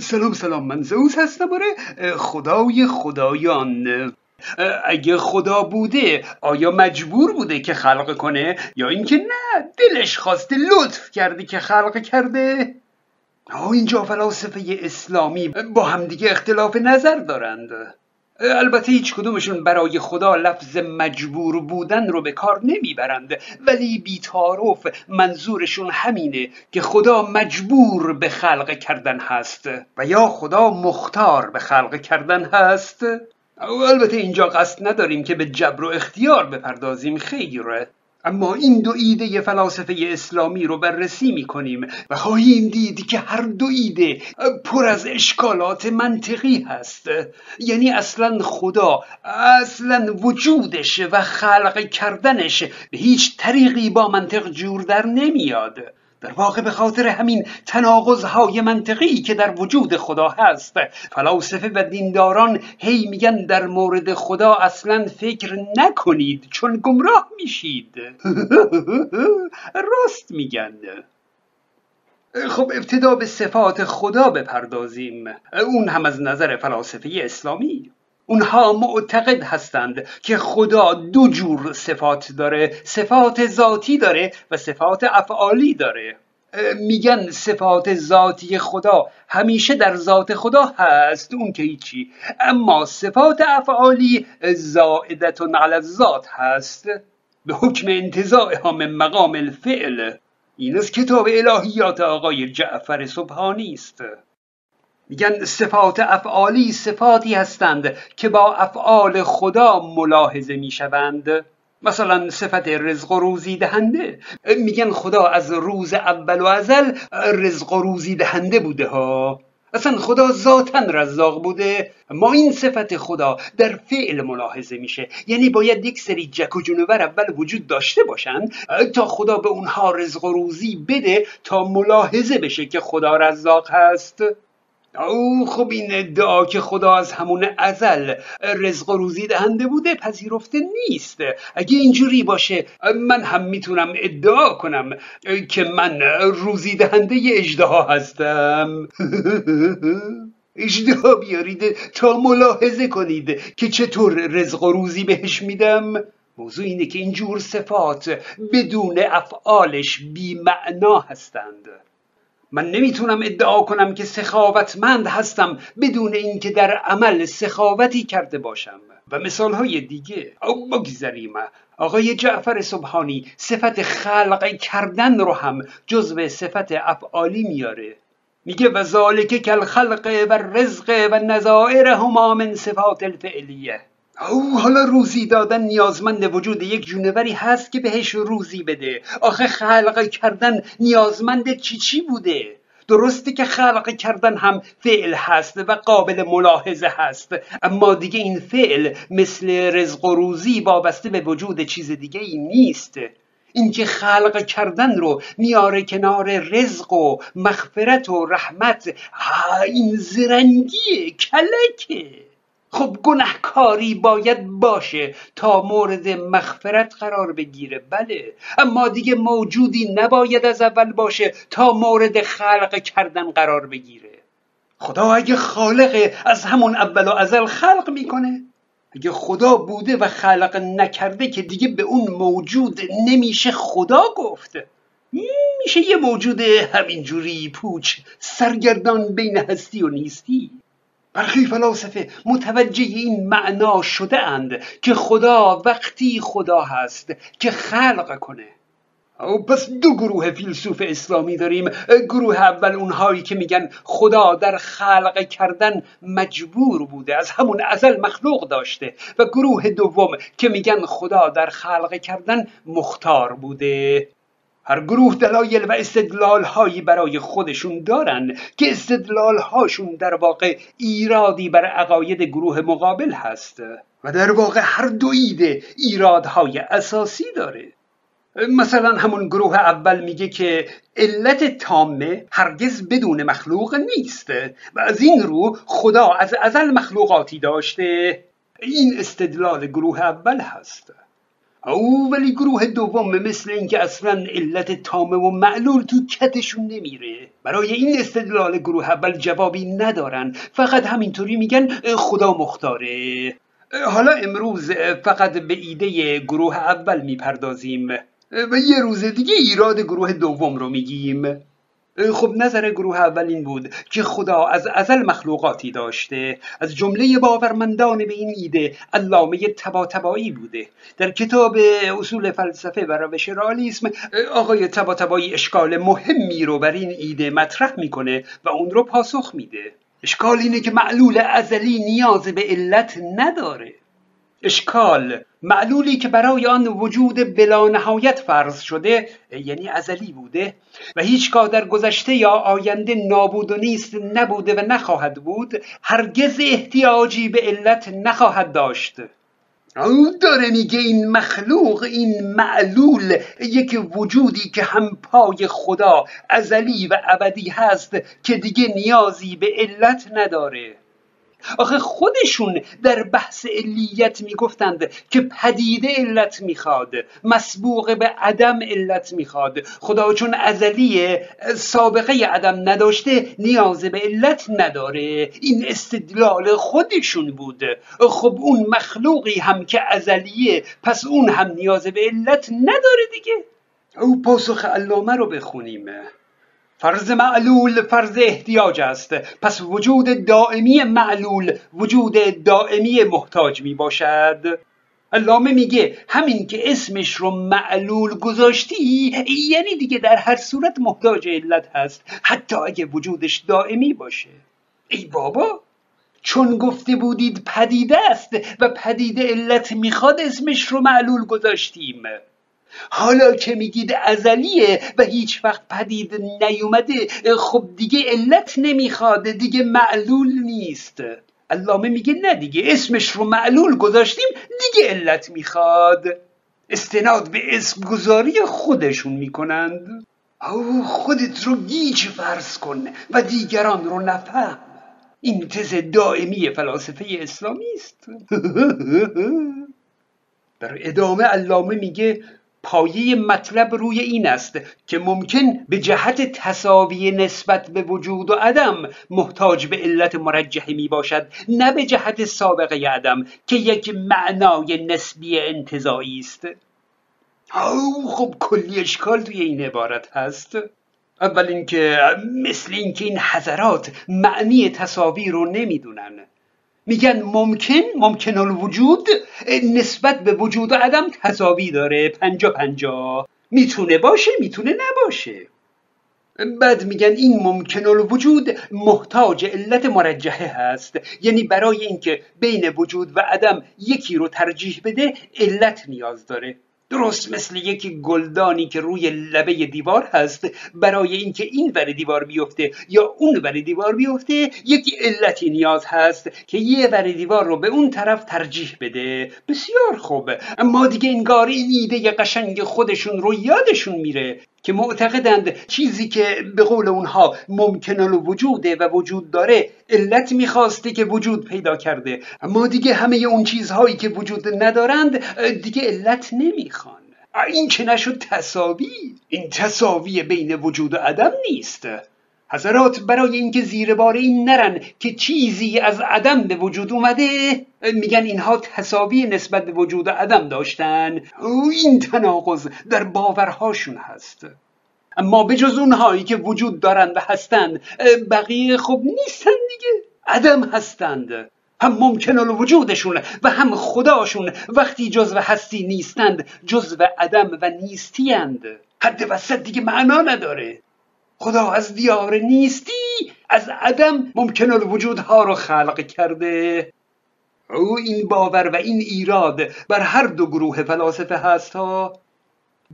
سلام سلام. من زوس هستم آره. خدای خدایان. اگه خدا بوده آیا مجبور بوده که خلق کنه؟ یا اینکه نه دلش خواسته لطف کرده که خلق کرده؟ اینجا فلاسفه اسلامی با همدیگه اختلاف نظر دارند. البته هیچ کدومشون برای خدا لفظ مجبور بودن رو به کار نمی‌برند ولی بیتارف منظورشون همینه که خدا مجبور به خلق کردن هست. و یا خدا مختار به خلق کردن هست؟ البته اینجا قصد نداریم که به جبر و اختیار بپردازیم خیره. اما این دو ایده فلاسفه اسلامی رو بررسی می کنیم و خواهیم دید که هر دو ایده پر از اشکالات منطقی هست. یعنی اصلا خدا اصلا وجودش و خلق کردنش به هیچ طریقی با منطق جور در نمیاد. در واقع به خاطر همین تناقضهای منطقی که در وجود خدا هست. فلاسفه و دینداران هی میگن در مورد خدا اصلا فکر نکنید چون گمراه میشید. راست میگن. خب ابتدا به صفات خدا بپردازیم. اون هم از نظر فلاسفه اسلامی. اونها معتقد هستند که خدا دو جور صفات داره. صفات ذاتی داره و صفات افعالی داره. میگن صفات ذاتی خدا همیشه در ذات خدا هست اون که هیچی. اما صفات افعالی زائدتون علی الذات هست. به حکم انتظاعها من مقام الفعل. این از کتاب الهیات آقای جعفر سبحانی است. میگن صفات افعالی صفاتی هستند که با افعال خدا ملاحظه می‌شوند. مثلا صفت رزق و روزی دهنده. میگن خدا از روز اول و ازل رزق و روزی دهنده بوده ها. اصلا خدا ذاتا رزاق بوده. ما این صفت خدا در فعل ملاحظه میشه. یعنی باید یک سری جک و جونور اول وجود داشته باشند تا خدا به اونها رزق و روزی بده تا ملاحظه بشه که خدا رزاق هست. او خب این ادعا که خدا از همون ازل رزق و روزی دهنده بوده پذیرفته نیست. اگه اینجوری باشه من هم می‌تونم ادعا کنم که من روزی دهنده اجدها هستم. اجدها بیارید تا ملاحظه کنید که چطور رزق و روزی بهش میدم. موضوع اینه که اینجور صفات بدون افعالش بی معنا هستند. من نمی‌تونم ادعا کنم که سخاوتمند هستم بدون اینکه در عمل سخاوتی کرده باشم. و مثال های دیگه. او بگذریم. آقای جعفر سبحانی صفت خلق کردن رو هم جزو صفت افعالی میاره. میگه و ذالک کل خلق و رزق و نظائر هما من صفات الفعلیه. او حالا روزی دادن نیازمند وجود یک جونوری هست که بهش روزی بده. آخه خلق کردن نیازمند چی چی بوده؟ درسته که خلق کردن هم فعل هست و قابل ملاحظه هست. اما دیگه این فعل مثل رزق و روزی وابسته به وجود چیز دیگه ای نیست. اینکه خلق کردن رو میاره کنار رزق و مغفرت و رحمت این زرنگی کلکه. خب گنهکاری باید باشه تا مورد مغفرت قرار بگیره بله. اما دیگه موجودی نباید از اول باشه تا مورد خلق کردن قرار بگیره. خدا اگه خالقه از همون اول و ازل خلق می‌کنه اگه خدا بوده و خلق نکرده که دیگه به اون موجود نمیشه خدا گفته میشه یه موجود همینجوری پوچ سرگردان بین هستی و نیستی. برخی فلاسفه متوجه این معنا شده اند که خدا وقتی خدا هست که خلق کنه. پس دو گروه فیلسوف اسلامی داریم. گروه اول اونهایی که میگن خدا در خلق کردن مجبور بوده از همون ازل مخلوق داشته. و گروه دوم که میگن خدا در خلق کردن مختار بوده. هر گروه دلایل و استدلال هایی برای خودشون دارن که استدلال هاشون در واقع ایرادی بر عقاید گروه مقابل هست و در واقع هر دو ایده ایرادهای اساسی داره. مثلا همون گروه اول میگه که علت تامه هرگز بدون مخلوق نیست و از این رو خدا از ازل مخلوقاتی داشته. این استدلال گروه اول هست. او ولی گروه دوم مثل اینکه اصلا علت تامه و معلول تو کتشون نمیره. برای این استدلال گروه اول جوابی ندارن. فقط همینطوری میگن خدا مختاره. حالا امروز فقط به ایده گروه اول می‌پردازیم. و یه روز دیگه ایراد گروه دوم رو میگیم. خب نظر گروه اول این بود که خدا از ازل مخلوقاتی داشته از جمله باورمندان به این ایده علامه تباتبایی بوده. در کتاب اصول فلسفه و روش رالیسم آقای تباتبایی اشکال مهمی رو بر این ایده مطرح می‌کنه و اون رو پاسخ میده. اشکال اینه که معلول ازلی نیاز به علت نداره. اشکال معلولی که برای آن وجود بلا نهایت فرض شده یعنی ازلی بوده و هیچگاه در گذشته یا آینده نابود و نیست نبوده و نخواهد بود هرگز احتیاجی به علت نخواهد داشت. او داره میگه این مخلوق این معلول یک وجودی که هم پای خدا ازلی و ابدی هست که دیگه نیازی به علت نداره. آخه خودشون در بحث علیت می‌گفتند که پدیده علت می‌خواد مسبوق به عدم علت می‌خواد. خدا چون ازلیه سابقه عدم نداشته نیاز به علت نداره. این استدلال خودشون بود. خب اون مخلوقی هم که ازلیه پس اون هم نیاز به علت نداره دیگه. او پاسخ علامه رو بخونیم. فرض معلول فرض احتیاج است. پس وجود دائمی معلول وجود دائمی محتاج می باشد. علامه میگه همین که اسمش رو معلول گذاشتی یعنی دیگه در هر صورت محتاج علت هست. حتی اگه وجودش دائمی باشه. ای بابا چون گفته بودید پدیده است و پدیده علت می‌خواد اسمش رو معلول گذاشتیم. حالا که میگید ازلیه و هیچ وقت پدید نیومده خب دیگه علت نمی‌خواد دیگه معلول نیست. علامه میگه نه دیگه اسمش رو معلول گذاشتیم دیگه علت می‌خواد. استناد به اسم گذاری خودشون می‌کنند. او خودت رو گیج فرض کن و دیگران رو نفهم. این تز دائمی فلاسفه اسلامی است. در ادامه علامه میگه پایه مطلب روی این است که ممکن به جهت تصاوی نسبت به وجود و عدم محتاج به علت مرجحه می باشد نه به جهت سابقه عدم که یک معنای نسبی انتظایی است. او خب کلی اشکال توی این عبارت هست. اول اینکه مثل اینکه این حضرات معنی تصاویر رو نمی‌دونن. میگن ممکن ممکن الوجود نسبت به وجود و عدم تضاوی داره. پنجا پنجا. می‌تونه باشه می‌تونه نباشه. بعد میگن این ممکن الوجود محتاج علت مرجحه هست. یعنی برای اینکه بین وجود و عدم یکی رو ترجیح بده علت نیاز داره. درست مثل یک گلدانی که روی لبه دیوار هست برای اینکه این ور دیوار بیفته یا اون ور دیوار بیفته یک علتی نیاز هست که یه ور دیوار رو به اون طرف ترجیح بده. بسیار خوب. اما دیگه انگار این ایده قشنگ خودشون رو یادشون میره. که معتقدند چیزی که به قول اونها ممکن وجوده و وجود داره علت می‌خواسته که وجود پیدا کرده. اما دیگه همه اون چیزهایی که وجود ندارند دیگه علت نمی‌خوان. این که نشد تصاوی این تصاوی بین وجود و عدم نیست. حضرات برای اینکه زیر بار این نرن که چیزی از عدم به وجود اومده میگن اینها تصاوی نسبت به وجود عدم داشتن. این تناقض در باورهاشون هست. اما به جز اونهایی که وجود دارند و هستند بقیه خوب نیستن دیگه. عدم هستند. هم ممکن وجودشون و هم خداشون وقتی جزو هستی نیستند جزو عدم و نیستی اند حد وسط دیگه معنا نداره. خدا از دیار نیستی از عدم ممکن الوجودها رو خلق کرده. او این باور و این ایراد بر هر دو گروه فلاسفه هست ها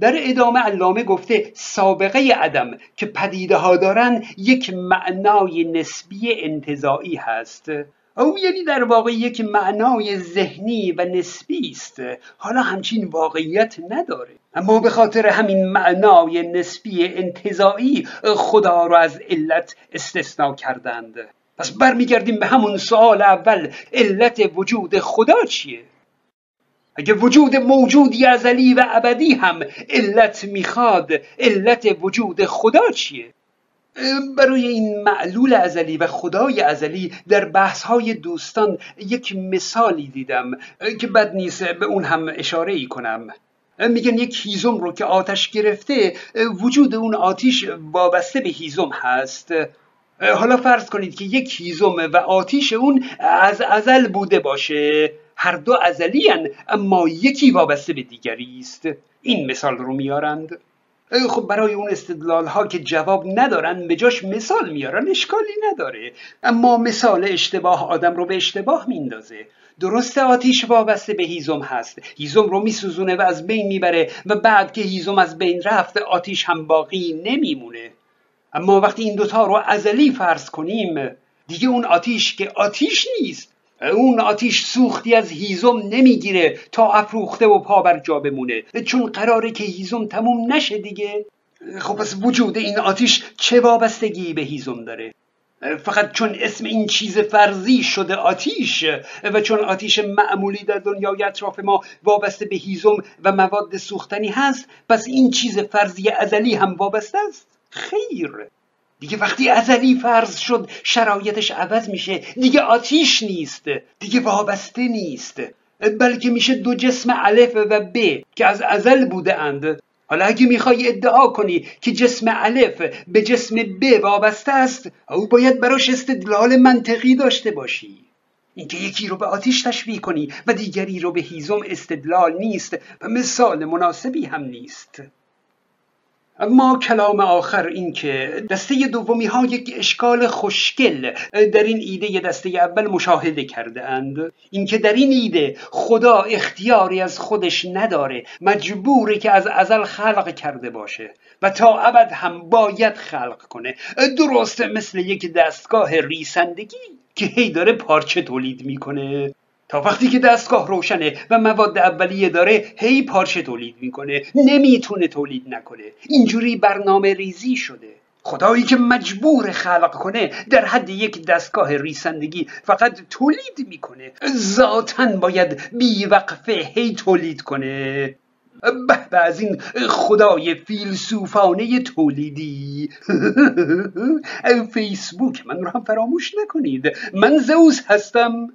در ادامه علامه گفته سابقه عدم که پدیده ها دارن یک معنای نسبی انتظایی هست. او یعنی در واقع یک معنای ذهنی و نسبی است. حالا همچین واقعیت نداره. اما به خاطر همین معنای نسبی انتظایی خدا را از علت استثنا کردند. پس برمیگردیم به همون سوال اول علت وجود خدا چیه؟ اگه وجود موجودی ازلی و ابدی هم علت می‌خواد علت وجود خدا چیه؟ برای این معلول ازلی و خدای ازلی در بحث های دوستان یک مثالی دیدم که بد نیست به اون هم اشاره ای کنم. میگن یک هیزم رو که آتش گرفته وجود اون آتیش وابسته به هیزم هست. حالا فرض کنید که یک هیزم و آتیش اون از ازل بوده باشه. هر دو ازلی اما یکی وابسته به دیگری است. این مثال رو میارند. خب برای اون استدلال ها که جواب ندارن به جاش مثال میارن اشکالی نداره. اما مثال اشتباه آدم رو به اشتباه میندازه. درست آتیش وابسته به هیزم هست. هیزم رو میسوزونه و از بین می‌بره و بعد که هیزم از بین رفت آتیش هم باقی نمیمونه. اما وقتی این دوتا رو ازلی فرض کنیم دیگه اون آتیش که آتیش نیست. اون آتیش سوختی از هیزم نمی‌گیره تا افروخته و پا بر جا بمونه. چون قراره که هیزم تموم نشه دیگه. خب پس وجود این آتیش چه وابستگی به هیزم داره؟ فقط چون اسم این چیز فرضی شده آتیش و چون آتیش معمولی در دنیای اطراف ما وابسته به هیزم و مواد سوختنی هست پس این چیز فرضی ازلی هم وابسته است؟ خیر. دیگه وقتی ازلی فرض شد شرایطش عوض میشه دیگه آتیش نیست دیگه وابسته نیست. بلکه میشه دو جسم الف و ب که از ازل بوده اند. حالا اگه می‌خوای ادعا کنی که جسم الف به جسم ب وابسته است او باید براش استدلال منطقی داشته باشی. اینکه یکی رو به آتیش تشبیه کنی و دیگری رو به هیزم استدلال نیست و مثال مناسبی هم نیست. اما کلام آخر این که دسته دومی ها یک اشکال خوشگل در این ایده دسته اول مشاهده کرده اند اینکه در این ایده خدا اختیاری از خودش نداره مجبوره که از ازل خلق کرده باشه و تا ابد هم باید خلق کنه. درسته مثل یک دستگاه ریسندگی که هی داره پارچه تولید می‌کنه. تا وقتی که دستگاه روشنه و مواد اولیه داره هی پارچه تولید می‌کنه. نمی‌تونه تولید نکنه. اینجوری برنامه ریزی شده. خدایی که مجبور خلق کنه در حد یک دستگاه ریسندگی فقط تولید می‌کنه. ذاتا باید بیوقفه هی تولید کنه. به از این خدای فیلسوفانه تولیدی. فیسبوک من رو هم فراموش نکنید. من زوز هستم.